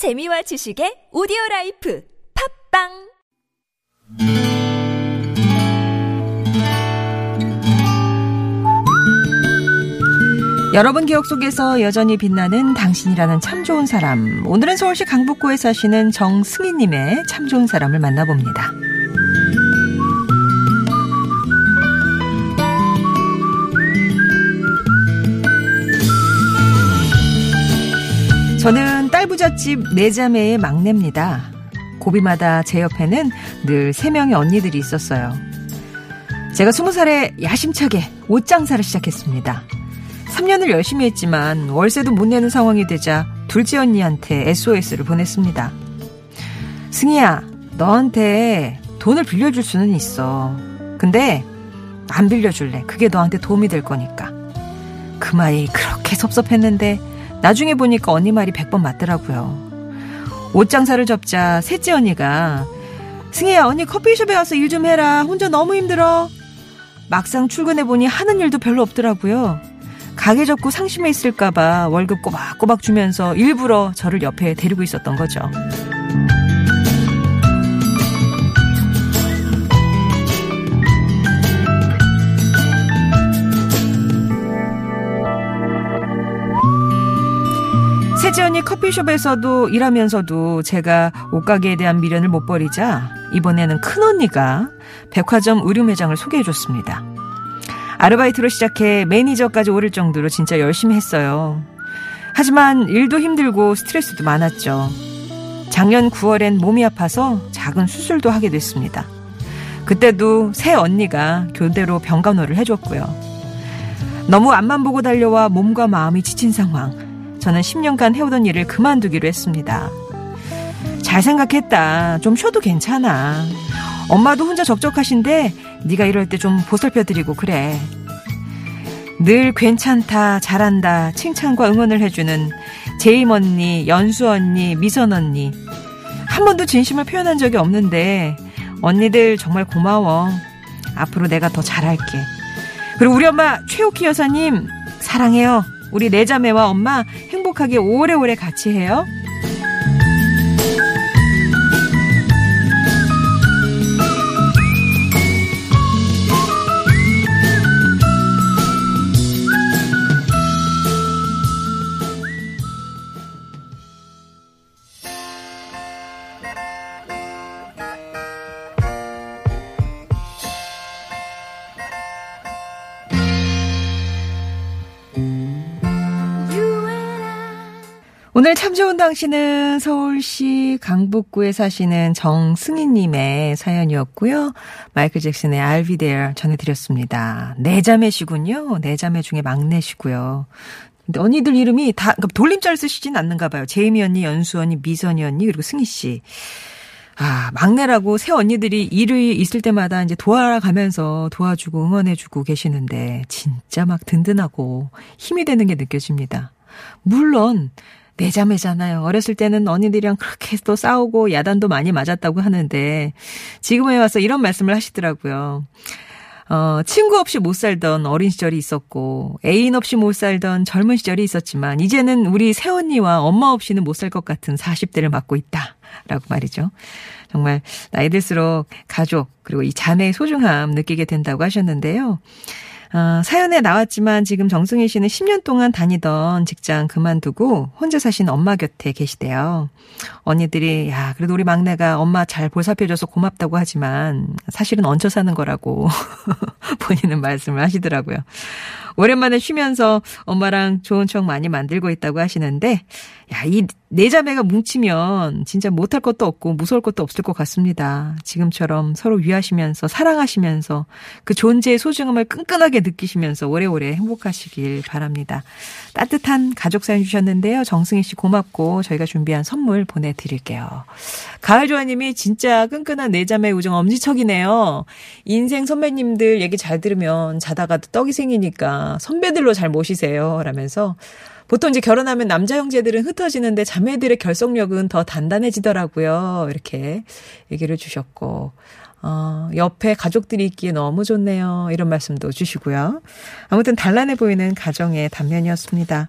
재미와 지식의 오디오 라이프 팟빵 여러분 기억 속에서 여전히 빛나는 당신이라는 참 좋은 사람. 오늘은 서울시 강북구에 사시는 정승희 님의 참 좋은 사람을 만나봅니다. 저는 딸부잣집 네 자매의 막내입니다. 고비마다 제 옆에는 늘 세 명의 언니들이 있었어요. 제가 스무 살에 야심차게 옷 장사를 시작했습니다. 3년을 열심히 했지만 월세도 못 내는 상황이 되자 둘째 언니한테 SOS를 보냈습니다. 승희야, 너한테 돈을 빌려줄 수는 있어. 근데 안 빌려줄래. 그게 너한테 도움이 될 거니까. 그 말이 그렇게 섭섭했는데 나중에 보니까 언니 말이 100번 맞더라고요. 옷 장사를 접자 셋째 언니가 승희야 언니 커피숍에 와서 일 좀 해라. 혼자 너무 힘들어. 막상 출근해 보니 하는 일도 별로 없더라고요. 가게 접고 상심해 있을까봐 월급 꼬박꼬박 주면서 일부러 저를 옆에 데리고 있었던 거죠. 세지 언니 커피숍에서도 일하면서도 제가 옷가게에 대한 미련을 못 버리자 이번에는 큰 언니가 백화점 의류 매장을 소개해 줬습니다. 아르바이트로 시작해 매니저까지 오를 정도로 진짜 열심히 했어요. 하지만 일도 힘들고 스트레스도 많았죠. 작년 9월엔 몸이 아파서 작은 수술도 하게 됐습니다. 그때도 새 언니가 교대로 병간호를 해줬고요. 너무 앞만 보고 달려와 몸과 마음이 지친 상황. 저는 10년간 해오던 일을 그만두기로 했습니다. 잘 생각했다. 좀 쉬어도 괜찮아. 엄마도 혼자 적적하신데 네가 이럴 때 좀 보살펴드리고 그래. 늘 괜찮다, 잘한다, 칭찬과 응원을 해주는 제임 언니, 연수 언니, 미선 언니. 한 번도 진심을 표현한 적이 없는데 언니들 정말 고마워. 앞으로 내가 더 잘할게. 그리고 우리 엄마 최옥희 여사님 사랑해요. 우리 내 자매와 엄마 행복하게 오래오래 같이 해요. 오늘 참 좋은 당신은 서울시 강북구에 사시는 정승희님의 사연이었고요. 마이클 잭슨의 I'll be there 전해드렸습니다. 네 자매시군요. 네 자매 중에 막내시고요. 근데 언니들 이름이 다 그러니까 돌림자를 쓰시진 않는가 봐요. 제이미 언니, 연수 언니, 미선이 언니 그리고 승희 씨. 아, 막내라고 새 언니들이 일이 있을 때마다 이제 도와가면서 도와주고 응원해주고 계시는데 진짜 막 든든하고 힘이 되는 게 느껴집니다. 물론 내자매잖아요. 어렸을 때는 언니들이랑 그렇게 또 싸우고 야단도 많이 맞았다고 하는데 지금에 와서 이런 말씀을 하시더라고요. 어, 친구 없이 못 살던 어린 시절이 있었고, 애인 없이 못 살던 젊은 시절이 있었지만, 이제는 우리 새언니와 엄마 없이는 못 살 것 같은 40대를 맞고 있다. 라고 말이죠. 정말 나이 들수록 가족, 그리고 이 자매의 소중함 느끼게 된다고 하셨는데요. 어, 사연에 나왔지만 지금 정승희 씨는 10년 동안 다니던 직장 그만두고 혼자 사신 엄마 곁에 계시대요. 언니들이 야 그래도 우리 막내가 엄마 잘 보살펴줘서 고맙다고 하지만 사실은 얹혀 사는 거라고 본인은 말씀을 하시더라고요. 오랜만에 쉬면서 엄마랑 좋은 추억 많이 만들고 있다고 하시는데 야, 이 네 자매가 뭉치면 진짜 못할 것도 없고 무서울 것도 없을 것 같습니다. 지금처럼 서로 위하시면서 사랑하시면서 그 존재의 소중함을 끈끈하게 느끼시면서 오래오래 행복하시길 바랍니다. 따뜻한 가족 사연 주셨는데요. 정승희 씨 고맙고 저희가 준비한 선물 보내드릴게요. 가을조아님이 진짜 끈끈한 네 자매 우정 엄지척이네요. 인생 선배님들 얘기 잘 들으면 자다가도 떡이 생기니까 선배들로 잘 모시세요. 라면서 보통 이제 결혼하면 남자 형제들은 흩어지는데 자매들의 결속력은 더 단단해지더라고요. 이렇게 얘기를 주셨고. 어, 옆에 가족들이 있기에 너무 좋네요. 이런 말씀도 주시고요. 아무튼 단란해 보이는 가정의 단면이었습니다.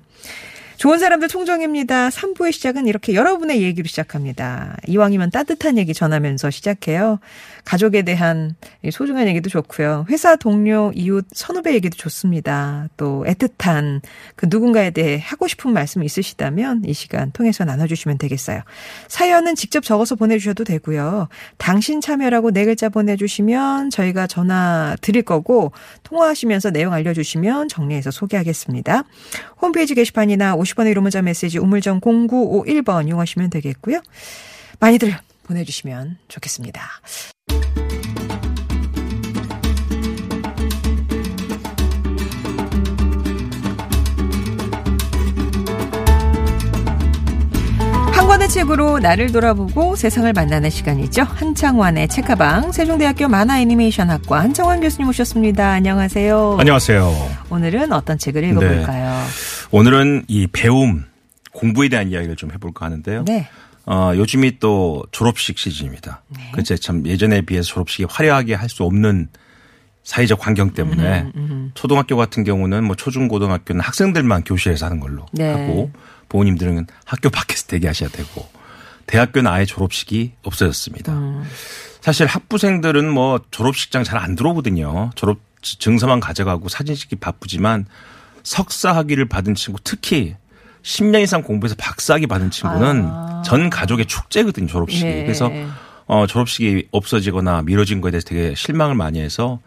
좋은 사람들 총정입니다. 3부의 시작은 이렇게 여러분의 얘기로 시작합니다. 이왕이면 따뜻한 얘기 전하면서 시작해요. 가족에 대한 소중한 얘기도 좋고요. 회사 동료, 이웃, 선후배 얘기도 좋습니다. 또 애틋한 그 누군가에 대해 하고 싶은 말씀 있으시다면 이 시간 통해서 나눠주시면 되겠어요. 사연은 직접 적어서 보내주셔도 되고요. 당신 참여라고 네 글자 보내주시면 저희가 전화 드릴 거고 통화하시면서 내용 알려주시면 정리해서 소개하겠습니다. 홈페이지 게시판이나 50번의 1호 문자 메시지 우물정 0951번 이용하시면 되겠고요. 많이들 보내주시면 좋겠습니다. 권의 책으로 나를 돌아보고 세상을 만나는 시간이죠. 한창환의 책가방 세종대학교 만화 애니메이션학과 한창환 교수님 오셨습니다. 안녕하세요. 안녕하세요. 오늘은 어떤 책을 읽어볼까요? 네. 오늘은 이 배움 공부에 대한 이야기를 좀 해볼까 하는데요. 네. 어, 요즘이 또 졸업식 시즌입니다. 네. 그제 참 예전에 비해서 졸업식이 화려하게 할 수 없는 사회적 환경 때문에 음, 초등학교 같은 경우는 뭐 초중 고등학교는 학생들만 교실에서 하는 걸로 네. 하고 부모님들은 학교 밖에서 대기하셔야 되고 대학교는 아예 졸업식이 없어졌습니다. 음. 사실 학부생들은 뭐 졸업식장 잘 안 들어오거든요. 졸업 증서만 가져가고 사진 찍기 바쁘지만 석사 학위를 받은 친구 특히 10년 이상 공부해서 박사학위 받은 친구는 아. 전 가족의 축제거든요, 졸업식이. 네. 그래서 어, 졸업식이 없어지거나 미뤄진 거에 대해서 되게 실망을 많이 해서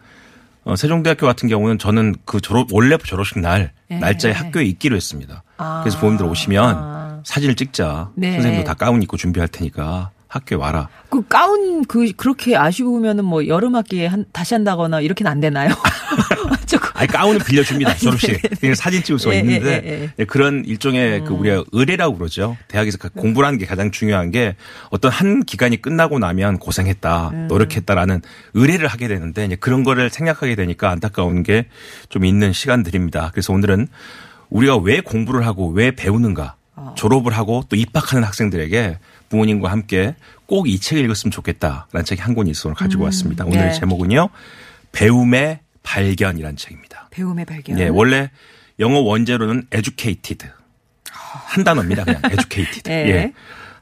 어, 세종대학교 같은 경우는 저는 그 졸업 원래 졸업식 날 네. 날짜에 학교에 있기로 했습니다. 아. 그래서 부모님들 오시면 아. 사진을 찍자. 네. 선생님도 다 가운 입고 준비할 테니까 학교에 와라. 그 가운 그 그렇게 아쉬우면은 뭐 여름 학기에 한, 다시 한다거나 이렇게는 안 되나요? 아니 가운은 빌려줍니다 졸업식. 그냥 사진 찍을 수가 예, 있는데 예, 예, 예. 네, 그런 일종의 그 우리가 의례라고 그러죠. 대학에서 그 공부라는 게 가장 중요한 게 어떤 한 기간이 끝나고 나면 고생했다, 음. 노력했다라는 의례를 하게 되는데 이제 그런 거를 생각하게 되니까 안타까운 게 좀 있는 시간들입니다. 그래서 오늘은 우리가 왜 공부를 하고 왜 배우는가 어. 졸업을 하고 또 입학하는 학생들에게 부모님과 함께 꼭 이 책을 읽었으면 좋겠다라는 책이 한 권이 있어 오늘 가지고 왔습니다. 오늘 네. 의 제목은요. 배움의 발견이라는 책입니다. 배움의 발견. 예, 원래 영어 원제로는 educated 한 단어입니다. 그냥 educated. 예. 예.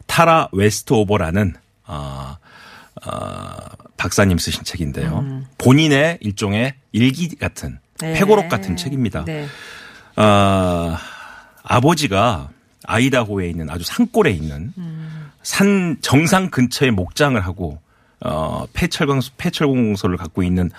타라 웨스트오버라는 어, 어, 박사님 쓰신 책인데요. 본인의 일종의 일기 같은 음. 네. 회고록 같은 책입니다. 네. 어, 아버지가 아이다호에 있는 아주 산골에 있는 산 정상 근처에 목장을 하고 어 폐철공 폐철공소를 갖고 있는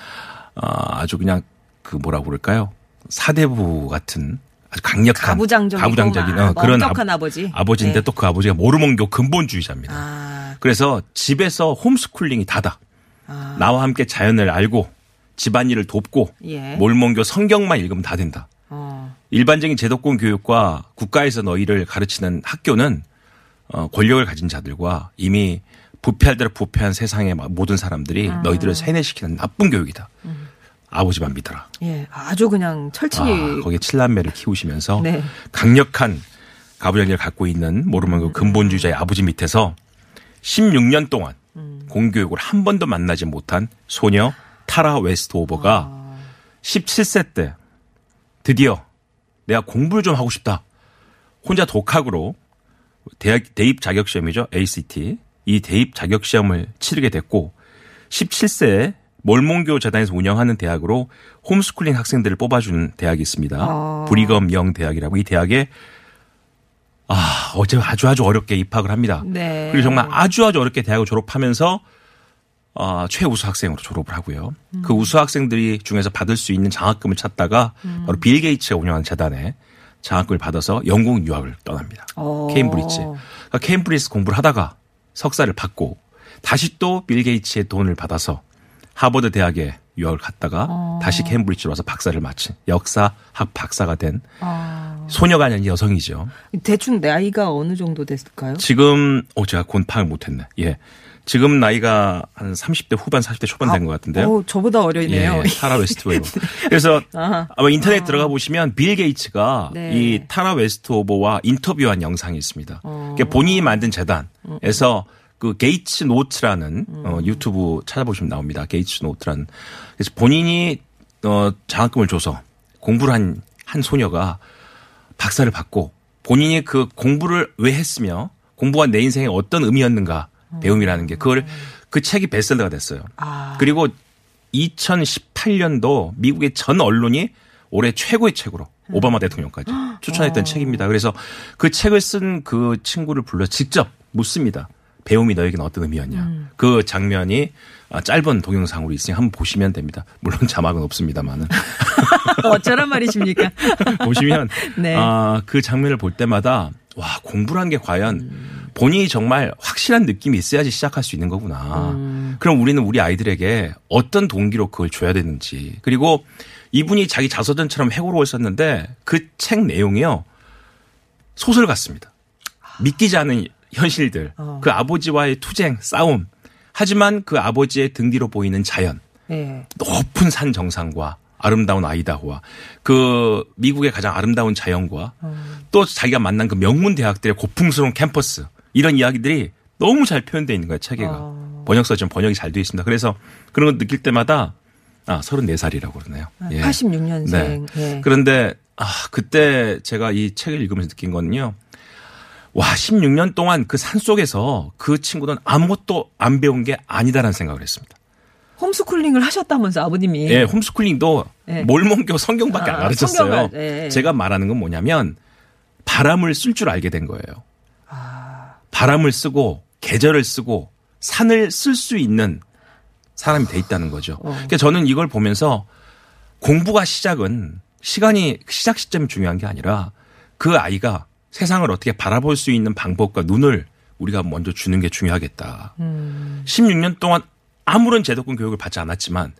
어 아주 그냥 그 뭐라고 그럴까요? 사대부 같은 아주 강력한 가부장적이고 가부장적인 막 어, 그런 엄격한 아버지. 아버지인데 네. 또그 아버지가 모르몬교 근본주의자입니다. 아, 그래서 집에서 홈스쿨링이 다다. 아. 나와 함께 자연을 알고 집안일을 돕고 예. 몰몬교 성경만 읽으면 다 된다. 어. 일반적인 제도권 교육과 국가에서 너희를 가르치는 학교는 어, 권력을 가진 자들과 이미 부패할 대로 부패한 세상의 모든 사람들이 아. 너희들을 세뇌시키는 나쁜 교육이다. 음. 아버지만 믿어라. 예. 아주 그냥 철칙이 아, 거기에 칠남매를 키우시면서 네. 강력한 가부장제를 갖고 있는 모르몬교 근본주의자의 아버지 밑에서 16년 동안 음. 공교육을 한 번도 만나지 못한 소녀 타라 웨스트오버가 아. 17세 때 드디어 내가 공부를 좀 하고 싶다. 혼자 독학으로 대학 대입 자격 시험이죠. ACT. 이 대입 자격 시험을 치르게 됐고 17세에 몰몬교 재단에서 운영하는 대학으로 홈스쿨링 학생들을 뽑아주는 대학이 있습니다. 아. 브리검 영 대학이라고 이 대학에 아 어제 아주 아주 어렵게 입학을 합니다. 네. 그리고 정말 아주 아주 어렵게 대학을 졸업하면서 어, 최우수 학생으로 졸업을 하고요. 그 우수 학생들이 중에서 받을 수 있는 장학금을 찾다가 바로 빌 게이츠가 운영하는 재단에 장학금을 받아서 영국 유학을 떠납니다. 어. 케임브리지. 그러니까 케임브리지 공부를 하다가 석사를 받고 다시 또 빌 게이츠의 돈을 받아서 하버드 대학에 유학을 갔다가 어. 다시 케임브리지로 와서 박사를 마친 역사학 박사가 된 아. 소녀가 아닌 여성이죠. 대충 나이가 어느 정도 됐을까요? 지금 어 제가 곧 파악을 못했네. 예. 지금 나이가 한 30대 후반, 40대 초반 된것 같은데요. 어, 저보다 어리네요. 예, 타라 웨스트오버. 그래서 아하. 아마 인터넷 들어가 보시면 빌 게이츠가 네. 이 타라 웨스트오버와 인터뷰한 영상이 있습니다. 어. 그게 본인이 만든 재단에서 그 Gates Notes라는 어, 유튜브 찾아보시면 나옵니다. Gates Notes라는 그래서 본인이 어 장학금을 줘서 공부를 한 한 소녀가 박사를 받고 본인이 그 공부를 왜 했으며 공부가 내 인생에 어떤 의미였는가 배움이라는 게 그걸 그 책이 베스트셀러가 됐어요. 아. 그리고 2018년도 미국의 전 언론이 올해 최고의 책으로 오바마 대통령까지 추천했던 책입니다. 그래서 그 책을 쓴 그 친구를 불러 직접 묻습니다. 배움이 너에게는 어떤 의미였냐. 그 장면이 아, 짧은 동영상으로 있으니 한번 보시면 됩니다. 물론 자막은 없습니다만은 어쩌란 말이십니까? 보시면 네. 아, 그 장면을 볼 때마다 와 공부란 게 과연 본인이 정말 확실한 느낌이 있어야지 시작할 수 있는 거구나. 그럼 우리는 우리 아이들에게 어떤 동기로 그걸 줘야 되는지 그리고 이분이 자기 자서전처럼 해고록을 썼는데 그 책 내용이요 소설 같습니다. 믿기지 않은 현실들, 어. 그 아버지와의 투쟁, 싸움. 하지만 그 아버지의 등 뒤로 보이는 자연, 예. 높은 산 정상과 아름다운 아이다호와 그 미국의 가장 아름다운 자연과 또 자기가 만난 그 명문 대학들의 고풍스러운 캠퍼스 이런 이야기들이 너무 잘 표현되어 있는 거예요 책에가 어. 번역서 좀 번역이 잘 되어 있습니다. 그래서 그런 거 느낄 때마다 아 34살이라고 그러네요. 예. 86년생. 예. 그런데 아 그때 제가 이 책을 읽으면서 느낀 거는요. 와 16년 동안 그 산 속에서 그 친구는 아무것도 안 배운 게 아니다라는 생각을 했습니다. 홈스쿨링을 하셨다면서 아버님이. 예, 홈스쿨링도 예. 몰몬교 성경밖에 안 아, 가르쳤어요. 성경을, 예. 제가 말하는 건 뭐냐면 바람을 쓸 줄 알게 된 거예요. 아. 바람을 쓰고 계절을 쓰고 산을 쓸 수 있는 사람이 돼 있다는 거죠. 어. 그러니까 저는 이걸 보면서 공부가 시작은 시간이 시작 시점이 중요한 게 아니라 그 아이가 세상을 어떻게 바라볼 수 있는 방법과 눈을 우리가 먼저 주는 게 중요하겠다. 음. 16년 동안 아무런 제도권 교육을 받지 않았지만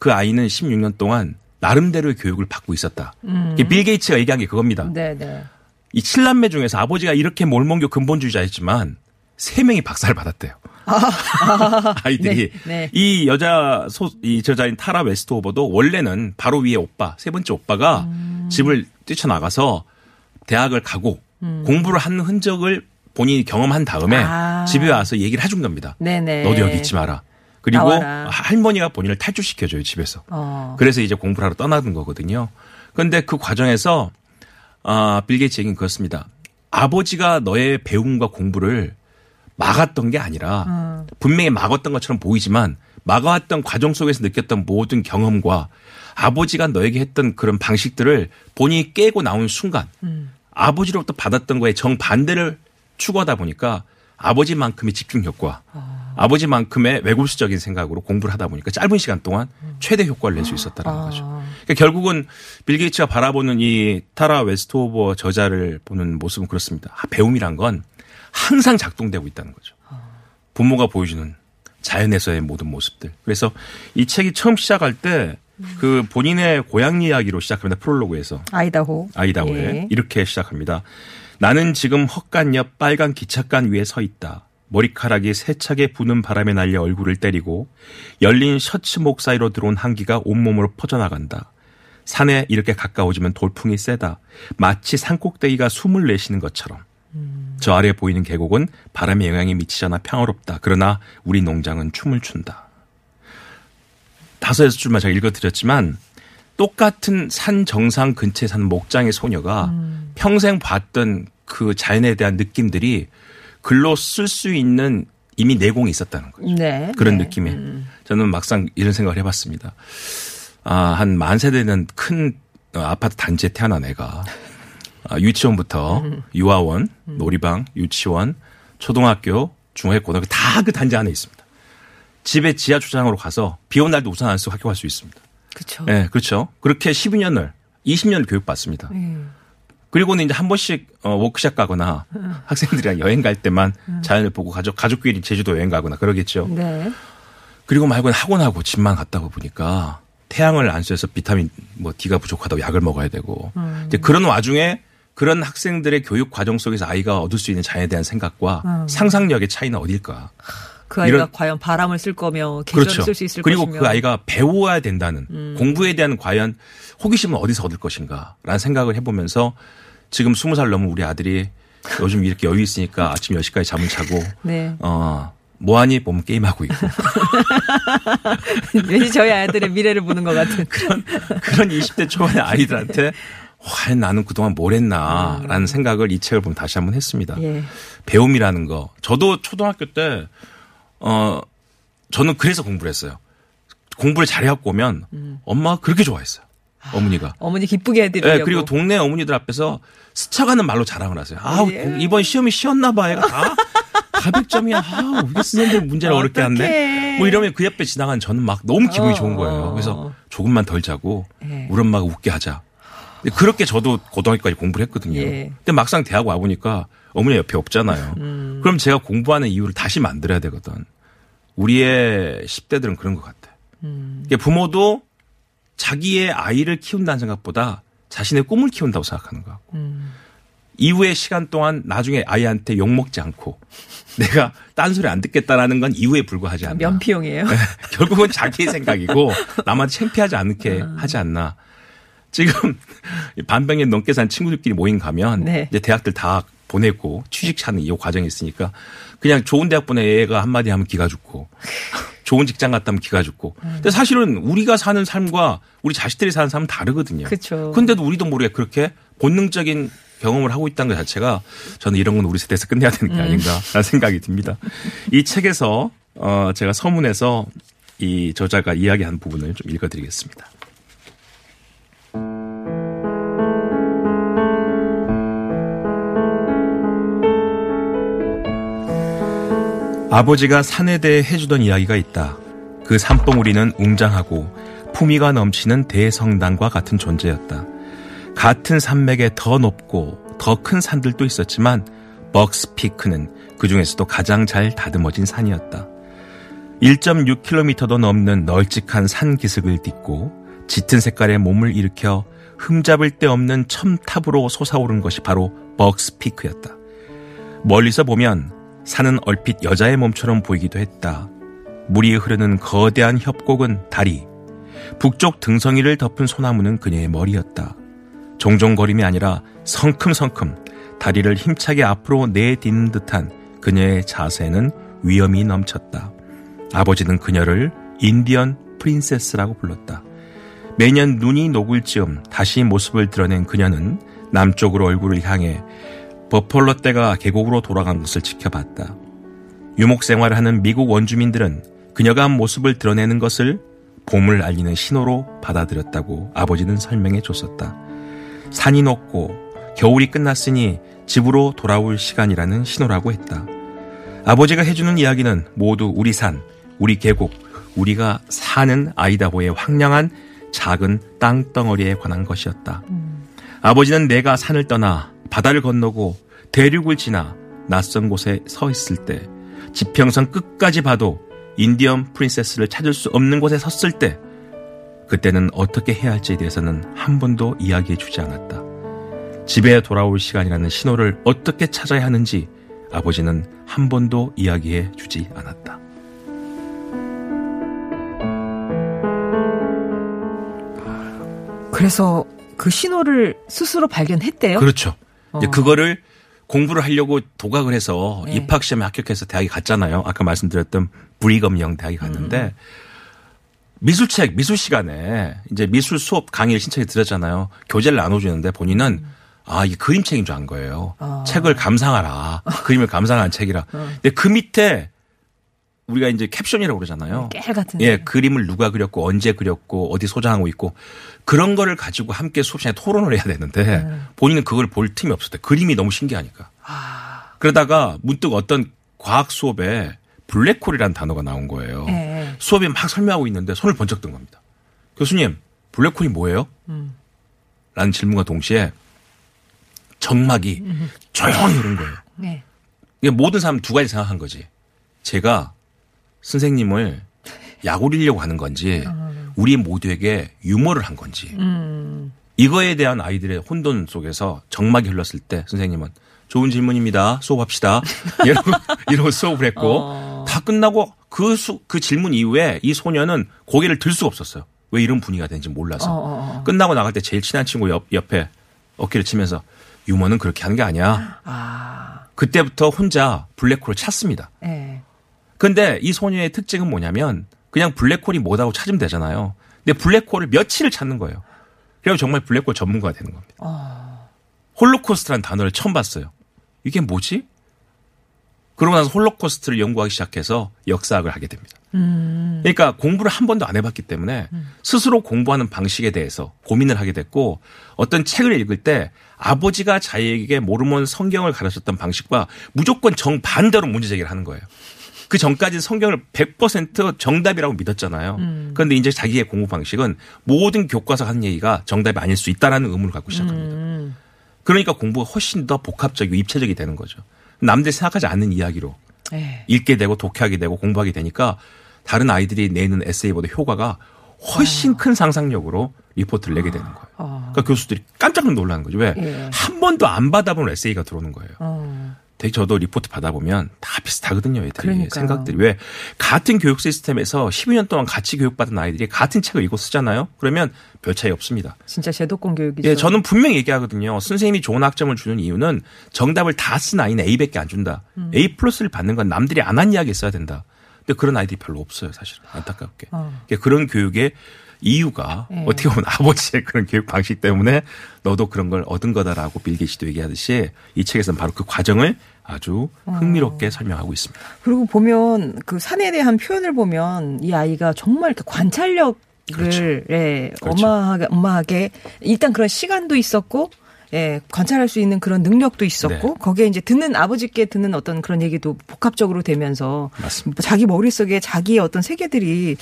그 아이는 16년 동안 나름대로의 교육을 받고 있었다. 이게 빌 게이츠가 얘기한 게 그겁니다. 음. 네네. 이 칠남매 중에서 아버지가 이렇게 몰몬교 근본주의자였지만 세 명이 박사를 받았대요. 아이들이 네, 네. 이 여자 소, 이 저자인 타라 웨스트오버도 원래는 바로 위에 오빠 세 번째 오빠가 음. 집을 뛰쳐나가서 대학을 가고 공부를 하는 흔적을 본인이 경험한 다음에 음. 아. 집에 와서 얘기를 해준 겁니다. 네네. 너도 여기 있지 마라. 그리고 나와라. 할머니가 본인을 탈출시켜줘요 집에서. 어. 그래서 이제 공부를 하러 떠나는 거거든요. 그런데 그 과정에서 아, 빌 게이츠 얘기는 그렇습니다. 아버지가 너의 배움과 공부를 막았던 게 아니라 음. 분명히 막았던 것처럼 보이지만 막아왔던 과정 속에서 느꼈던 모든 경험과 아버지가 너에게 했던 그런 방식들을 본인이 깨고 나온 순간 음. 아버지로부터 받았던 거에 정반대를 추구하다 보니까 아버지만큼의 집중 효과, 아버지만큼의 외골수적인 생각으로 공부를 하다 보니까 짧은 시간 동안 최대 효과를 낼 수 있었다는 거죠. 그러니까 결국은 빌 게이츠가 바라보는 이 타라 웨스트오버 저자를 보는 모습은 그렇습니다. 아, 배움이란 건 항상 작동되고 있다는 거죠. 부모가 보여주는 자연에서의 모든 모습들. 그래서 이 책이 처음 시작할 때 그 본인의 고향 이야기로 시작합니다. 프롤로그에서. 아이다호. 아이다호에 예. 이렇게 시작합니다. 나는 지금 헛간 옆 빨간 기찻간 위에 서 있다. 머리카락이 세차게 부는 바람에 날려 얼굴을 때리고 열린 셔츠 목 사이로 들어온 한기가 온몸으로 퍼져나간다. 산에 이렇게 가까워지면 돌풍이 세다. 마치 산꼭대기가 숨을 내쉬는 것처럼. 저 아래 보이는 계곡은 바람의 영향이 미치지 않아 평화롭다. 그러나 우리 농장은 춤을 춘다. 다섯 여섯 줄만 제가 읽어드렸지만 똑같은 산 정상 근처에 사는 목장의 소녀가 평생 봤던 그 자연에 대한 느낌들이 글로 쓸 수 있는 이미 내공이 있었다는 거죠. 네. 그런 네. 느낌에 저는 막상 이런 생각을 해봤습니다. 아, 한 만 세대는 큰 어, 아파트 단지에 태어난 애가 아, 유치원부터 유아원, 놀이방, 유치원, 초등학교, 중학교, 고등학교 다 그 단지 안에 있습니다. 집에 지하 주차장으로 가서 비 온 날도 우산 안 쓰고 학교 갈 수 있습니다. 그렇죠. 네, 그렇죠. 그렇게 12년을 20년 교육받습니다. 그리고는 이제 한 번씩 어, 워크샵 가거나 학생들이랑 여행 갈 때만 자연을 보고 가족 가족끼리 제주도 여행 가거나 그러겠죠. 네. 그리고 말고는 학원하고 집만 갔다 고 보니까 태양을 안 쐬서 비타민 뭐 D가 부족하다고 약을 먹어야 되고 이제 그런 와중에 그런 학생들의 교육 과정 속에서 아이가 얻을 수 있는 자연에 대한 생각과 상상력의 차이는 어딜까? 그 아이가 이런- 과연 바람을 쓸 거며 계절을 그렇죠. 쓸수 있을 그리고 것이며. 그 아이가 배워야 된다는 공부에 대한 과연 호기심은 어디서 얻을 것인가라는 생각을 해보면서 지금 스무 살 넘은 우리 아들이 요즘 이렇게 여유 있으니까 아침 10시까지 잠을 자고 네. 어 뭐하니 보면 게임하고 있고 왠지 저희 아이들의 미래를 보는 것 같은. 그런 20대 초반의 아이들한테 와, 나는 그동안 뭘 했나라는 생각을 이 책을 보면 다시 한번 했습니다. 예. 배움이라는 거. 저도 초등학교 때, 어, 저는 그래서 공부를 했어요. 공부를 잘해갖고 오면 엄마가 그렇게 좋아했어요. 어머니가. 어머니 기쁘게 해드리려고. 네, 그리고 동네 어머니들 앞에서 스쳐가는 말로 자랑을 하세요. 아, 예. 이번 시험이 쉬었나 봐. 얘가 다, 다 100점이야. 아, 우리 선생님들 문제를 어렵게. 한네. 뭐 이러면 그 옆에 지나간 저는 막 너무 기분이 어, 좋은 어. 거예요. 그래서 조금만 덜 자고 예. 우리 엄마가 웃게 하자. 그렇게 저도 고등학교까지 공부를 했거든요. 예. 근데 막상 대학 와보니까 어머니 옆에 없잖아요. 음. 그럼 제가 공부하는 이유를 다시 만들어야 되거든. 우리의 10대들은 그런 것 같아. 음. 부모도 자기의 아이를 키운다는 생각보다 자신의 꿈을 키운다고 생각하는 거 같고. 음. 이후의 시간 동안 나중에 아이한테 욕먹지 않고 내가 딴소리 안 듣겠다라는 건 이후에 불과하지 않나. 면피용이에요. 결국은 자기의 생각이고 남한테 창피하지 않게 하지 않나. 지금 반병에 넘게 산 친구들끼리 모임 가면 네. 이제 대학들 다 보내고 취직하는 이 과정이 있으니까 그냥 좋은 대학 보내 얘가 한마디 하면 기가 죽고 좋은 직장 갔다 하면 기가 죽고. 근데 사실은 우리가 사는 삶과 우리 자식들이 사는 삶은 다르거든요. 그쵸. 근데도 우리도 모르게 그렇게 본능적인 경험을 하고 있다는 것 자체가 저는 이런 건 우리 세대에서 끝내야 되는 게 아닌가라는 생각이 듭니다. 이 책에서 어 제가 서문에서 이 저자가 이야기한 부분을 좀 읽어드리겠습니다. 아버지가 산에 대해 해주던 이야기가 있다. 그 산봉우리는 웅장하고 품위가 넘치는 대성당과 같은 존재였다. 같은 산맥에 더 높고 더 큰 산들도 있었지만 벅스피크는 그 중에서도 가장 잘 다듬어진 산이었다. 1.6km도 넘는 널찍한 산 기슭을 딛고 짙은 색깔의 몸을 일으켜 흠잡을 데 없는 첨탑으로 솟아오른 것이 바로 벅스피크였다. 멀리서 보면 산은 얼핏 여자의 몸처럼 보이기도 했다. 물이 흐르는 거대한 협곡은 다리, 북쪽 등성이를 덮은 소나무는 그녀의 머리였다. 종종거림이 아니라 성큼성큼 다리를 힘차게 앞으로 내딛는 듯한 그녀의 자세는 위험이 넘쳤다. 아버지는 그녀를 인디언 프린세스라고 불렀다. 매년 눈이 녹을 즈음 다시 모습을 드러낸 그녀는 남쪽으로 얼굴을 향해 버펄러 떼가 계곡으로 돌아간 것을 지켜봤다. 유목 생활을 하는 미국 원주민들은 그녀가 한 모습을 드러내는 것을 봄을 알리는 신호로 받아들였다고 아버지는 설명해 줬었다. 산이 높고 겨울이 끝났으니 집으로 돌아올 시간이라는 신호라고 했다. 아버지가 해주는 이야기는 모두 우리 산, 우리 계곡, 우리가 사는 아이다보의 황량한 작은 땅덩어리에 관한 것이었다. 아버지는 내가 산을 떠나 바다를 건너고 대륙을 지나 낯선 곳에 서 있을 때 지평선 끝까지 봐도 인디언 프린세스를 찾을 수 없는 곳에 섰을 때 그때는 어떻게 해야 할지에 대해서는 한 번도 이야기해 주지 않았다. 집에 돌아올 시간이라는 신호를 어떻게 찾아야 하는지 아버지는 한 번도 이야기해 주지 않았다. 그래서 그 신호를 스스로 발견했대요. 그렇죠. 이제 어. 그거를 공부를 하려고 도각을 해서 네. 입학 시험에 합격해서 대학에 갔잖아요. 아까 말씀드렸던 브리검 영 대학에 갔는데 미술책 미술 시간에 이제 미술 수업 강의를 신청해 드렸잖아요. 교재를 나눠주는데 본인은 아, 이게 그림책인 줄 안 거예요. 어. 책을 감상하라. 그림을 감상한 책이라. 근데 그 밑에 우리가 이제 캡션이라고 그러잖아요. 깨 같은. 예, 그림을 누가 그렸고 언제 그렸고 어디 소장하고 있고 그런 거를 가지고 함께 수업 시간에 토론을 해야 되는데 네. 본인은 그걸 볼 틈이 없었대. 그림이 너무 신기하니까. 아. 그러다가 문득 어떤 과학 수업에 블랙홀이라는 단어가 나온 거예요. 예. 수업에 막 설명하고 있는데 손을 번쩍 든 겁니다. 교수님, 블랙홀이 뭐예요? 음. 라는 질문과 동시에 정막이 조용히 흐른 거예요. 네. 모든 사람 두 가지 생각한 거지. 제가 선생님을 약올리려고 하는 건지 우리 모두에게 유머를 한 건지 음. 이거에 대한 아이들의 혼돈 속에서 정막이 흘렀을 때 선생님은 좋은 질문입니다. 수업합시다. 이러고, 이러고 수업을 했고 어. 다 끝나고 그, 수, 그 질문 이후에 이 소녀는 고개를 들 수가 없었어요. 왜 이런 분위기가 되는지 몰라서. 어, 어, 어. 끝나고 나갈 때 제일 친한 친구 옆, 옆에 어깨를 치면서 유머는 그렇게 하는 게 아니야. 아. 그때부터 혼자 블랙홀을 찾습니다. 예. 근데 이 소녀의 특징은 뭐냐면 그냥 블랙홀이 뭐다고 찾으면 되잖아요. 근데 블랙홀을 며칠을 찾는 거예요. 그리고 정말 블랙홀 전문가가 되는 겁니다. 어. 홀로코스트라는 단어를 처음 봤어요. 이게 뭐지? 그러고 나서 홀로코스트를 연구하기 시작해서 역사학을 하게 됩니다. 음. 그러니까 공부를 한 번도 안 해봤기 때문에 스스로 공부하는 방식에 대해서 고민을 하게 됐고 어떤 책을 읽을 때 아버지가 자기에게 모르몬 성경을 가르쳤던 방식과 무조건 정반대로 문제 제기를 하는 거예요. 그 전까지는 성경을 100% 정답이라고 믿었잖아요. 그런데 이제 자기의 공부 방식은 모든 교과서 하는 얘기가 정답이 아닐 수 있다라는 의문을 갖고 시작합니다. 음. 그러니까 공부가 훨씬 더 복합적이고 입체적이 되는 거죠. 남들이 생각하지 않는 이야기로 네. 읽게 되고 독해하게 되고 공부하게 되니까 다른 아이들이 내는 에세이보다 효과가 훨씬 큰 상상력으로 리포트를 내게 되는 거예요. 어. 그러니까 교수들이 깜짝 놀라는 거죠. 왜? 예. 한 번도 안 받아본 에세이가 들어오는 거예요. 어. 되게 저도 리포트 받아보면 다 비슷하거든요. 애들이. 그러니까요. 생각들이. 왜? 같은 교육 시스템에서 12년 동안 같이 교육받은 아이들이 같은 책을 읽고 쓰잖아요. 그러면 별 차이 없습니다. 진짜 제도권 교육이죠. 예, 저는 분명히 얘기하거든요. 선생님이 좋은 학점을 주는 이유는 정답을 다 쓴 아이는 A밖에 안 준다. 음. A 플러스를 받는 건 남들이 안 한 이야기 써야 된다. 근데 그런 아이들이 별로 없어요, 사실은. 안타깝게. 어. 그러니까 그런 교육의 이유가 예. 어떻게 보면 아버지의 그런 교육 방식 때문에 너도 그런 걸 얻은 거다라고 빌 게이츠도 얘기하듯이 이 책에서는 바로 그 과정을 아주 흥미롭게 설명하고 있습니다. 그리고 보면 그 산에 대한 표현을 보면 이 아이가 정말 이렇게 관찰력을 그렇죠. 예, 그렇죠. 엄마하게 엄마하게 일단 그런 시간도 있었고 예, 관찰할 수 있는 그런 능력도 있었고 네. 거기에 이제 듣는 아버지께 듣는 어떤 그런 얘기도 복합적으로 되면서 맞습니다. 자기 머릿속에 자기의 어떤 세계들이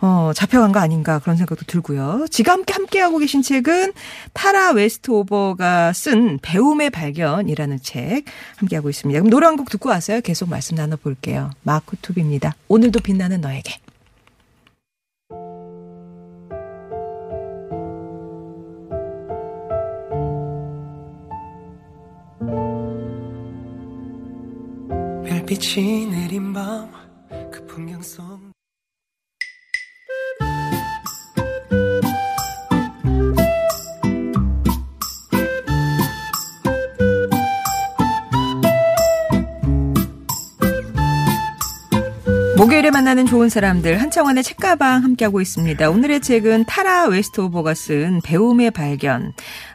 어 잡혀간 거 아닌가 그런 생각도 들고요. 지금 함께 함께 하고 계신 책은 타라 웨스트오버가 쓴 배움의 발견이라는 책 함께 하고 있습니다. 그럼 노래 한 곡 듣고 와서요. 계속 말씀 나눠 볼게요. 마크툽입니다. 오늘도 빛나는 너에게. 별빛이 내린 밤 그 풍경 속 목요일에 만나는 좋은 사람들 한창원의 책가방 함께하고 있습니다. 오늘의 책은 타라 웨스트오버가 쓴 배움의 발견.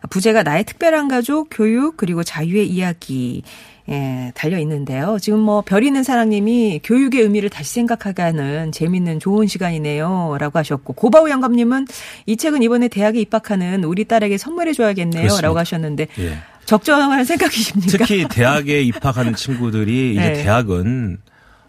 부제가 나의 특별한 가족, 교육 그리고 자유의 이야기. 예, 달려 있는데요. 지금 뭐 별 있는 사랑님이 교육의 의미를 다시 생각하게 하는 재밌는 좋은 시간이네요 라고 하셨고 고바우 영감님은 이 책은 이번에 대학에 입학하는 우리 딸에게 선물해 줘야겠네요라고 그렇습니다. 하셨는데 예. 적정한 생각이십니까? 특히 대학에 입학하는 친구들이 이제 네. 대학은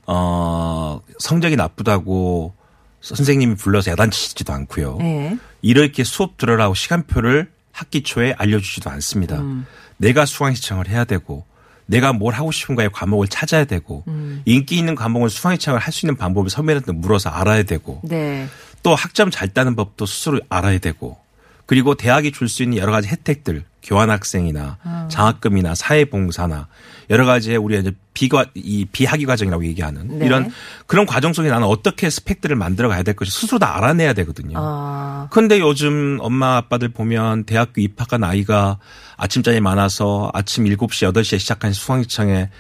어 성적이 나쁘다고 선생님이 불러서 야단치지도 않고요. 네. 이렇게 수업 들으라고 시간표를 학기 초에 알려주지도 않습니다. 음. 내가 수강 신청을 해야 되고 내가 뭘 하고 싶은가의 과목을 찾아야 되고 음. 인기 있는 과목을 수강 신청을 할 수 있는 방법을 선배한테 물어서 알아야 되고 네. 또 학점 잘 따는 법도 스스로 알아야 되고 그리고 대학이 줄 수 있는 여러 가지 혜택들 교환학생이나 아. 장학금이나 사회봉사나 여러 가지의 우리 이제 비과 이 비학위 과정이라고 얘기하는 네. 이런 그런 과정 속에 나는 어떻게 스펙들을 만들어 가야 될 것이 스스로 다 알아내야 되거든요. 아. 근데 요즘 엄마 아빠들 보면 대학교 입학한 아이가 아침잠이 많아서 아침 7시 8시에 시작한 수강시청에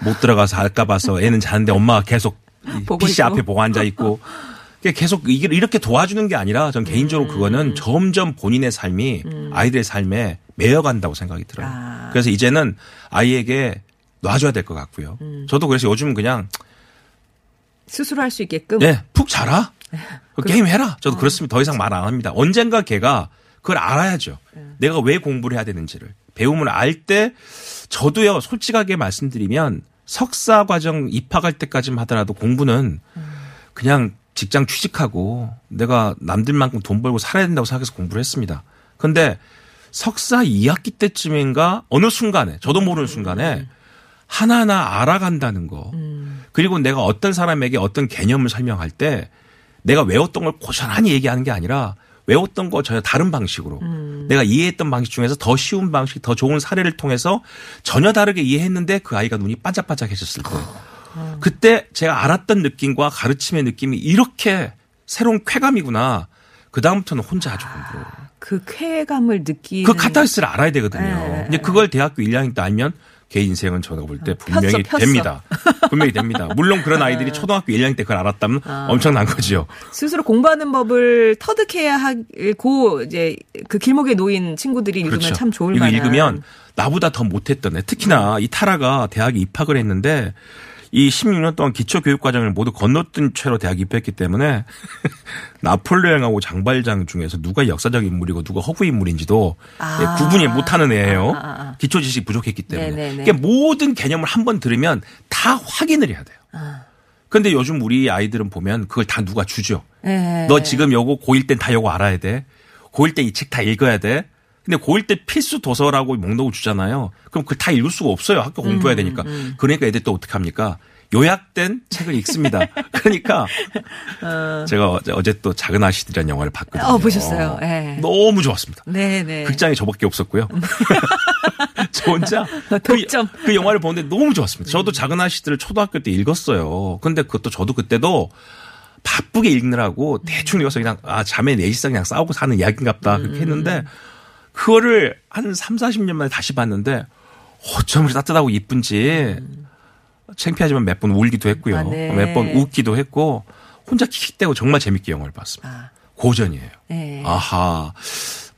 못 들어가서 알까 봐서 애는 자는데 엄마가 계속 PC. 앞에 보고 앉아 있고 계속 이렇게 도와주는 게 아니라 전 음. 개인적으로 그거는 점점 본인의 삶이 아이들의 삶에 매여간다고 생각이 들어요. 아. 그래서 이제는 아이에게 놔줘야 될 것 같고요. 음. 저도 그래서 요즘 그냥 스스로 할 수 있게끔 네, 푹 자라. 그 게임 해라. 저도 그렇습니다. 더 이상 말 안 합니다. 언젠가 걔가 그걸 알아야죠. 내가 왜 공부를 해야 되는지를. 배움을 알 때 저도요, 솔직하게 말씀드리면 석사 과정 입학할 때까지만 하더라도 공부는 그냥 직장 취직하고 내가 남들만큼 돈 벌고 살아야 된다고 생각해서 공부를 했습니다. 근데 석사 2학기 때쯤인가 어느 순간에 저도 모르는 순간에 하나하나 알아간다는 거. 그리고 내가 어떤 사람에게 어떤 개념을 설명할 때 내가 외웠던 걸 고스란히 얘기하는 게 아니라 외웠던 거 전혀 다른 방식으로 내가 이해했던 방식 중에서 더 쉬운 방식, 더 좋은 사례를 통해서 전혀 다르게 이해했는데 그 아이가 눈이 반짝반짝해졌을 때 그때 제가 알았던 느낌과 가르침의 느낌이 이렇게 새로운 쾌감이구나. 그 다음부터는 혼자 하죠 공부를. 그 쾌감을 느끼는 그 카타르시스를 알아야 되거든요. 네. 근데 그걸 대학교 1학년 때 알면 걔 인생은 제가 볼때 분명히 폈어, 폈어. 됩니다. 분명히 됩니다. 물론 그런 아이들이 초등학교 1학년 때 그걸 알았다면 엄청난 거죠. 스스로 공부하는 법을 터득해야 하고 이제 그 길목에 놓인 친구들이 읽으면 참 좋을 그렇죠. 이거 만한. 읽으면 나보다 더 못했던 애. 특히나 이 타라가 대학에 입학을 했는데 이 16년 동안 기초 교육 과정을 모두 건너뛴 채로 대학 입학했기 때문에 나폴레옹하고 장발장 중에서 누가 역사적 인물이고 누가 허구 인물인지도 아. 예, 구분이 못하는 애예요. 아, 아, 아. 기초 지식이 부족했기 때문에. 네네네. 그러니까 모든 개념을 한 번 들으면 다 확인을 해야 돼요. 아. 근데 요즘 우리 아이들은 보면 그걸 다 누가 주죠. 네. 너 지금 요거 고1 땐다 요거 알아야 돼. 고1 때 이 책 다 읽어야 돼. 근데 고1 때 필수 도서라고 목록을 주잖아요. 그럼 그걸 다 읽을 수가 없어요. 학교 공부해야 음, 되니까. 그러니까 애들 또 어떻게 합니까? 요약된 책을 읽습니다. 그러니까 제가 어제, 어제 또 작은 아씨들이라는 영화를 봤거든요. 어, 보셨어요? 예. 너무 좋았습니다. 네 네. 극장에 저밖에 없었고요. 저 혼자 독점. 그, 그 영화를 보는데 너무 좋았습니다. 저도 작은 아씨들을 초등학교 때 읽었어요. 근데 그것도 저도 그때도 바쁘게 읽느라고 대충 읽어서 그냥 아 자매 넷이서 그냥 싸우고 사는 이야기인갑다 그렇게 했는데 그거를 한 3, 40년 만에 다시 봤는데 어쩜 이렇게 따뜻하고 이쁜지 창피하지만 몇 번 울기도 했고요. 아, 네. 몇번 웃기도 했고 혼자 킥킥대고 정말 재밌게 영화를 봤습니다. 아. 고전이에요. 네. 아하.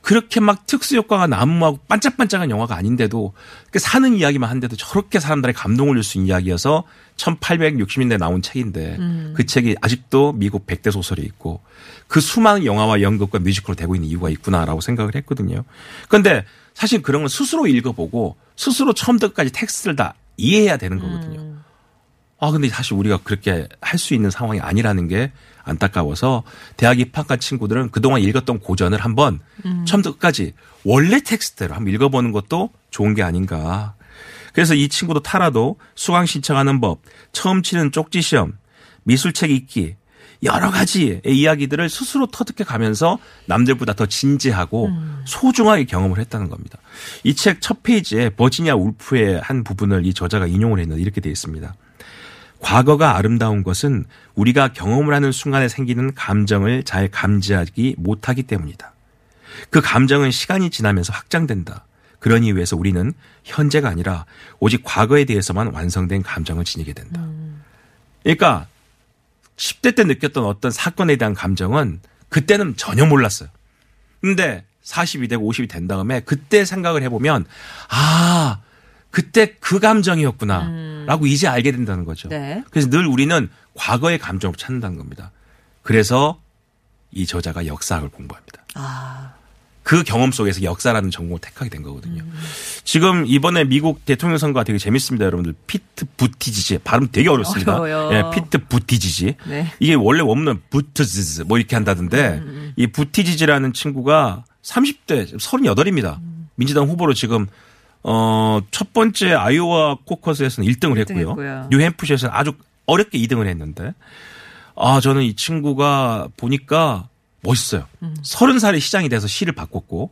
그렇게 막 특수 효과가 난무하고 반짝반짝한 영화가 아닌데도 그 사는 이야기만 한데도 저렇게 사람들의 감동을 줄 수 있는 이야기여서 1860년대에 나온 책인데 음. 그 책이 아직도 미국 100대 소설이 있고 그 수많은 영화와 연극과 뮤지컬로 되고 있는 이유가 있구나라고 생각을 했거든요. 그런데 사실 그런 걸 스스로 읽어보고 스스로 처음부터 끝까지 텍스트를 다 이해해야 되는 거거든요. 음. 아, 근데 사실 우리가 그렇게 할 수 있는 상황이 아니라는 게 안타까워서 대학 입학한 친구들은 그동안 읽었던 고전을 한번 처음부터 끝까지 원래 텍스트대로 한번 읽어보는 것도 좋은 게 아닌가. 그래서 이 친구도 타라도 수강 신청하는 법, 처음 치는 쪽지 시험, 미술책 읽기, 여러 가지의 이야기들을 스스로 터득해 가면서 남들보다 더 진지하고 소중하게 경험을 했다는 겁니다. 이 책 첫 페이지에 버지니아 울프의 한 부분을 이 저자가 인용을 했는데 이렇게 되어 있습니다. 과거가 아름다운 것은 우리가 경험을 하는 순간에 생기는 감정을 잘 감지하기 못하기 때문이다. 그 감정은 시간이 지나면서 확장된다. 그런 이유에서 우리는 현재가 아니라 오직 과거에 대해서만 완성된 감정을 지니게 된다. 그러니까 10대 때 느꼈던 어떤 사건에 대한 감정은 그때는 전혀 몰랐어요. 근데 40이 되고 50이 된 다음에 그때 생각을 해보면 아 그때 그 감정이었구나 라고 이제 알게 된다는 거죠. 네. 그래서 늘 우리는 과거의 감정을 찾는다는 겁니다. 그래서 이 저자가 역사학을 공부합니다. 아. 그 경험 속에서 역사라는 전공을 택하게 된 거거든요. 지금 이번에 미국 대통령 선거가 되게 재밌습니다, 여러분들. 피트 부티지지 발음 되게 어렵습니다. 어려워요. 예, 피트 부티지지. 네. 이게 원래 원문은 부트지즈 뭐 이렇게 한다던데 이 부티지지라는 친구가 30대 38입니다. 민주당 후보로 지금 어, 첫 번째 아이오와 코커스에서는 1등을 했고요. 했고요. 뉴햄프셔에서는 아주 어렵게 2등을 했는데 아, 저는 이 친구가 보니까 멋있어요. 음. 30살에 시장이 돼서 시를 바꿨고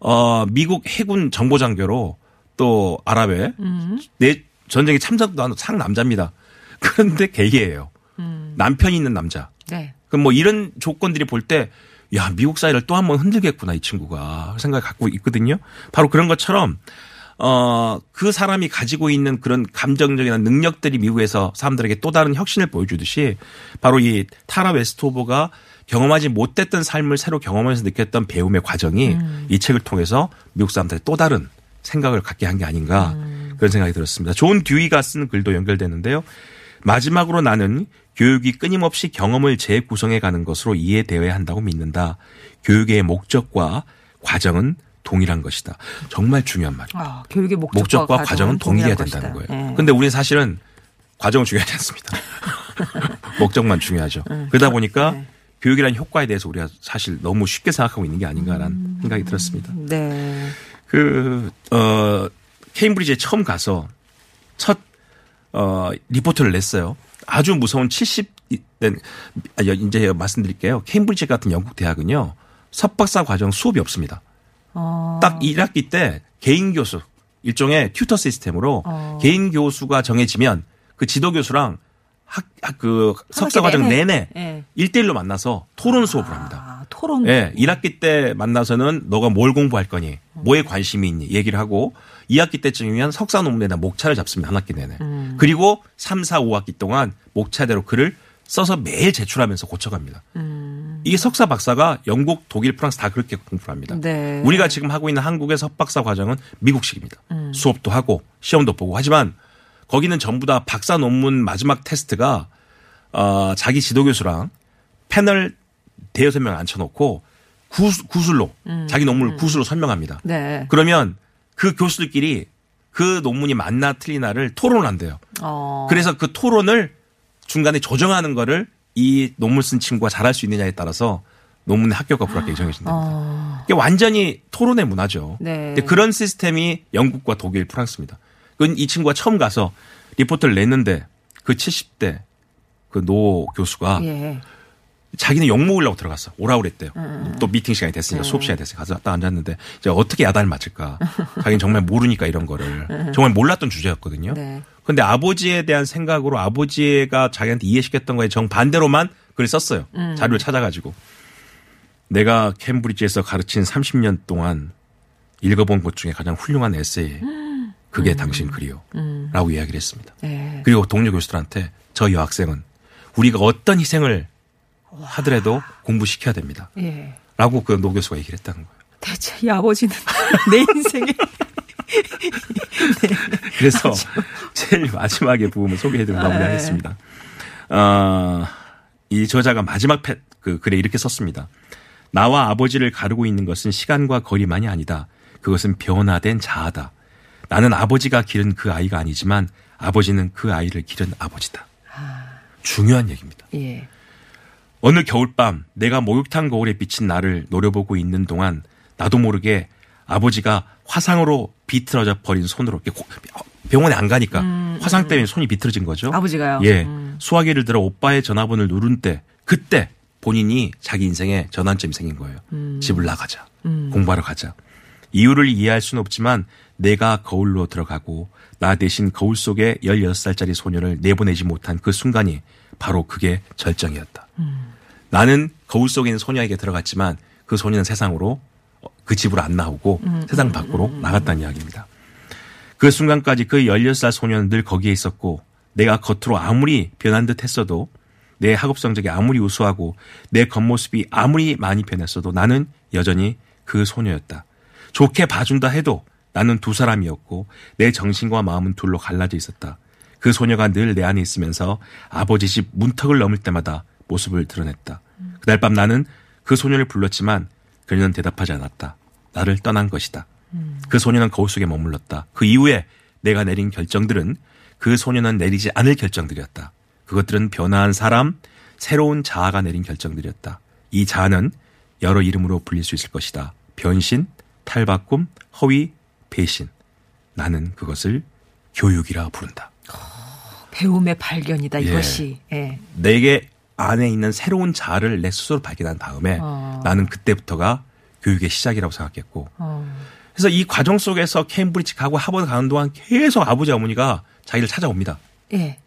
어, 미국 해군 정보장교로 또 아랍에 음. 내 전쟁에 참석도 한 상 남자입니다. 그런데 게이예요. 음. 남편이 있는 남자. 네. 그럼 뭐 이런 조건들이 볼 때, 야, 미국 사회를 또 한 번 흔들겠구나, 이 친구가. 생각을 갖고 있거든요. 바로 그런 것처럼, 어, 그 사람이 가지고 있는 그런 감정적인 능력들이 미국에서 사람들에게 또 다른 혁신을 보여주듯이 바로 이 타라 웨스트오버가 경험하지 못했던 삶을 새로 경험하면서 느꼈던 배움의 과정이 이 책을 통해서 미국 사람들의 또 다른 생각을 갖게 한 게 아닌가 그런 생각이 들었습니다. 존 듀이가 쓴 글도 연결되는데요. 마지막으로 나는 교육이 끊임없이 경험을 재구성해 가는 것으로 이해되어야 한다고 믿는다. 교육의 목적과 과정은 동일한 것이다. 정말 중요한 말이에요. 아, 교육의 목적과, 목적과 과정은 동일해야 동일한 된다는 것이다. 거예요. 예. 근데 우리는 사실은 과정은 중요하지 않습니다. 목적만 중요하죠. 그러다 보니까 네. 교육이라는 효과에 대해서 우리가 사실 너무 쉽게 생각하고 있는 게 아닌가라는 생각이 들었습니다. 네. 그, 어, 케임브리지에 처음 가서 첫, 어, 리포트를 냈어요. 아주 무서운 70된, 아, 이제 말씀드릴게요. 케임브리지 같은 영국 대학은요, 석박사 과정 수업이 없습니다. 어. 딱 1학기 때 개인 교수, 일종의 튜터 시스템으로 어. 개인 교수가 정해지면 그 지도 교수랑 학, 학- 그 석사 과정 내내? 내내 예. 일대일로 만나서 토론 수업을 합니다. 아, 토론. 예, 1학기 때 만나서는 너가 뭘 공부할 거니, 뭐에 관심이 있니 얘기를 하고 2학기 때쯤이면 석사 논문에다 목차를 잡습니다. 한 학기 내내. 음. 그리고 3, 4, 5학기 동안 목차대로 글을 써서 매일 제출하면서 고쳐갑니다. 음. 이게 석사 박사가 영국, 독일, 프랑스 다 그렇게 공부를 합니다. 네. 우리가 지금 하고 있는 한국의 석박사 과정은 미국식입니다. 음. 수업도 하고 시험도 보고 하지만 거기는 전부 다 박사 논문 마지막 테스트가 어, 자기 지도 교수랑 패널 대여섯 명 앉혀놓고 구수, 구술로 자기 논문을 구술로 설명합니다. 음. 네. 그러면 그 교수들끼리 그 논문이 맞나 틀리나를 토론한대요. 어. 그래서 그 토론을 중간에 조정하는 거를 이 논문 쓴 친구가 잘할 수 있느냐에 따라서 논문의 합격과 불합격이 정해진답니다. 어. 이게 완전히 토론의 문화죠. 네. 근데 그런 시스템이 영국과 독일, 프랑스입니다. 이 친구가 처음 가서 리포트를 냈는데 그 70대 그 노 교수가 예. 자기는 욕 먹으려고 들어갔어. 오라 그랬대요. 음, 또 미팅 시간이 됐으니까 수업 시간이 됐으니까 가서 딱 앉았는데 이제 어떻게 야단을 맞을까. 자기는 정말 모르니까 이런 거를. 정말 몰랐던 주제였거든요. 음. 네. 근데 아버지에 대한 생각으로 아버지가 자기한테 이해시켰던 거에 정반대로만 글을 썼어요. 음. 자료를 찾아가지고. 내가 캠브리지에서 가르친 30년 동안 읽어본 것 중에 가장 훌륭한 에세이. 음. 그게 당신 글이요. 라고 이야기를 했습니다. 네. 그리고 동료 교수들한테 저 여학생은 우리가 어떤 희생을 하더라도 공부시켜야 됩니다. 예. 라고 그 노 교수가 얘기를 했다는 거예요. 대체 이 아버지는 내 인생에 그래서 제일 마지막에 부분을 소개해드리고 마무리하겠습니다. 어, 이 저자가 마지막 패, 그 글에 이렇게 썼습니다. 나와 아버지를 가르고 있는 것은 시간과 거리만이 아니다. 그것은 변화된 자아다. 나는 아버지가 기른 그 아이가 아니지만 아버지는 그 아이를 기른 아버지다. 중요한 얘기입니다. 예. 어느 겨울밤 내가 목욕탕 거울에 비친 나를 노려보고 있는 동안 나도 모르게 아버지가 화상으로 비틀어져 버린 손으로 병원에 안 가니까 화상 때문에 손이 비틀어진 거죠. 음, 아버지가요? 예. 음. 수화기를 들어 오빠의 전화번호를 누른 때 그때 본인이 자기 인생에 전환점이 생긴 거예요. 음. 집을 나가자. 공부하러 가자. 이유를 이해할 수는 없지만 내가 거울로 들어가고 나 대신 거울 속에 16살짜리 소녀를 내보내지 못한 그 순간이 바로 그게 절정이었다. 나는 거울 속에 있는 소녀에게 들어갔지만 그 소녀는 세상으로 어, 그 집으로 안 나오고 세상 밖으로 나갔다는 이야기입니다. 그 순간까지 그 16살 소녀는 늘 거기에 있었고 내가 겉으로 아무리 변한 듯 했어도 내 학업 성적이 아무리 우수하고 내 겉모습이 아무리 많이 변했어도 나는 여전히 그 소녀였다. 좋게 봐준다 해도 나는 두 사람이었고 내 정신과 마음은 둘로 갈라져 있었다. 그 소녀가 늘 내 안에 있으면서 아버지 집 문턱을 넘을 때마다 모습을 드러냈다. 그날 밤 나는 그 소녀를 불렀지만 그녀는 대답하지 않았다. 나를 떠난 것이다. 그 소녀는 거울 속에 머물렀다. 그 이후에 내가 내린 결정들은 그 소녀는 내리지 않을 결정들이었다. 그것들은 변화한 사람, 새로운 자아가 내린 결정들이었다. 이 자아는 여러 이름으로 불릴 수 있을 것이다. 변신, 탈바꿈, 허위, 배신. 나는 그것을 교육이라 부른다. 배움의 발견이다 예. 이것이. 예. 내게 안에 있는 새로운 자아를 내 스스로 발견한 다음에 어. 나는 그때부터가 교육의 시작이라고 생각했고 어. 그래서 이 과정 속에서 케임브리지 가고 하버드 가는 동안 계속 아버지 어머니가 자기를 찾아옵니다. 예.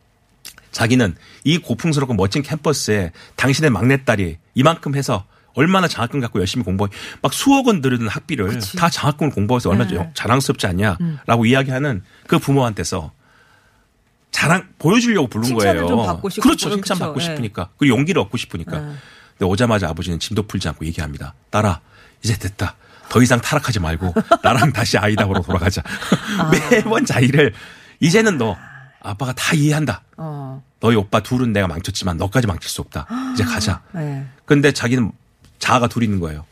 자기는 이 고풍스럽고 멋진 캠퍼스에 당신의 막내딸이 이만큼 해서 얼마나 장학금 갖고 열심히 공부해 막 수억 원 들이는 학비를 그치. 다 장학금을 공부해서 얼마나 네. 자랑스럽지 않냐라고 이야기하는 그 부모한테서 자랑 보여주려고 부른 거예요. 싶고 그렇죠. 그렇죠. 칭찬 받고 예. 싶으니까 그리고 용기를 얻고 싶으니까. 네. 근데 오자마자 아버지는 짐도 풀지 않고 얘기합니다. 딸아 이제 됐다. 더 이상 타락하지 말고 나랑 다시 아이다보로 돌아가자. 매번 자기를 이제는 너 아빠가 다 이해한다. 어. 너희 오빠 둘은 내가 망쳤지만 너까지 망칠 수 없다. 이제 가자. 예. 근데 자기는 자아가 둘 있는 거예요.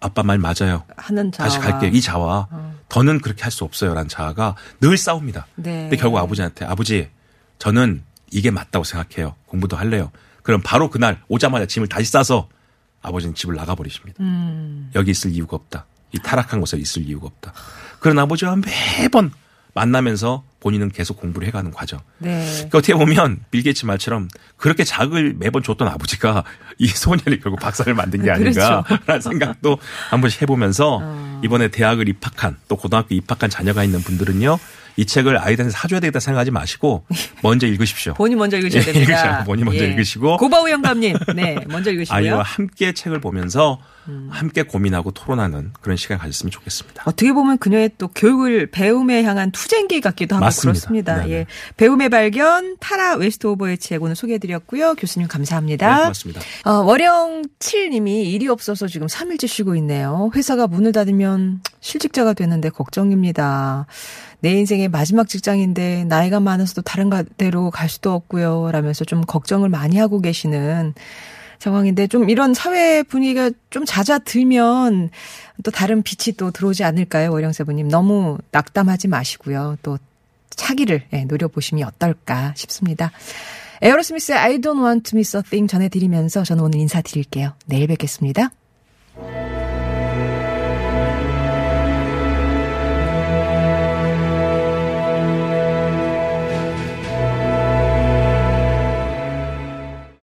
아빠 말 맞아요. 하는 자아. 다시 갈게요. 이 자아. 더는 그렇게 할 수 없어요. 라는 자아가 늘 싸웁니다. 네. 근데 결국 아버지한테 아버지 저는 이게 맞다고 생각해요. 공부도 할래요. 그럼 바로 그날 오자마자 짐을 다시 싸서 아버지는 집을 나가버리십니다. 음. 여기 있을 이유가 없다. 이 타락한 곳에 있을 이유가 없다. 그런 아버지와 매번 만나면서 본인은 계속 공부를 해가는 과정. 네. 그러니까 어떻게 보면 빌 게이츠 말처럼 그렇게 자극을 매번 줬던 아버지가 이 소년이 결국 박사를 만든 게 그렇죠. 아닌가라는 생각도 한 번씩 해보면서 어. 이번에 대학을 입학한 또 고등학교 입학한 자녀가 있는 분들은요 이 책을 아이들한테 사줘야 되겠다 생각하지 마시고 먼저 읽으십시오. 본인 먼저 읽으셔야 예, 됩니다. 읽으셔야 본인 먼저 읽으시고. 고바우 영감님, 네, 먼저 읽으시고요. 아이와 함께 책을 보면서 음. 함께 고민하고 토론하는 그런 시간 가졌으면 좋겠습니다. 어떻게 보면 그녀의 또 교육을 배움에 향한 투쟁기 같기도 하고 맞습니다. 그렇습니다. 네네. 예. 배움의 발견 타라 웨스트 오버의 책 오늘 소개해드렸고요. 교수님 네, 감사합니다. 고맙습니다. 어, 월영 7님이 일이 없어서 지금 3일째 쉬고 있네요. 회사가 문을 닫으면 실직자가 되는데 걱정입니다. 내 인생의 마지막 직장인데 나이가 많아서도 다른 데로 갈 수도 없고요. 라면서 좀 걱정을 많이 하고 계시는 상황인데 좀 이런 사회 분위기가 좀 잦아들면 또 다른 빛이 또 들어오지 않을까요? 월영세부님. 너무 낙담하지 마시고요. 또 차기를 예, 노려보시면 어떨까 싶습니다. 에어로스미스의 I don't want to miss a thing 전해드리면서 저는 오늘 인사드릴게요. 내일 뵙겠습니다.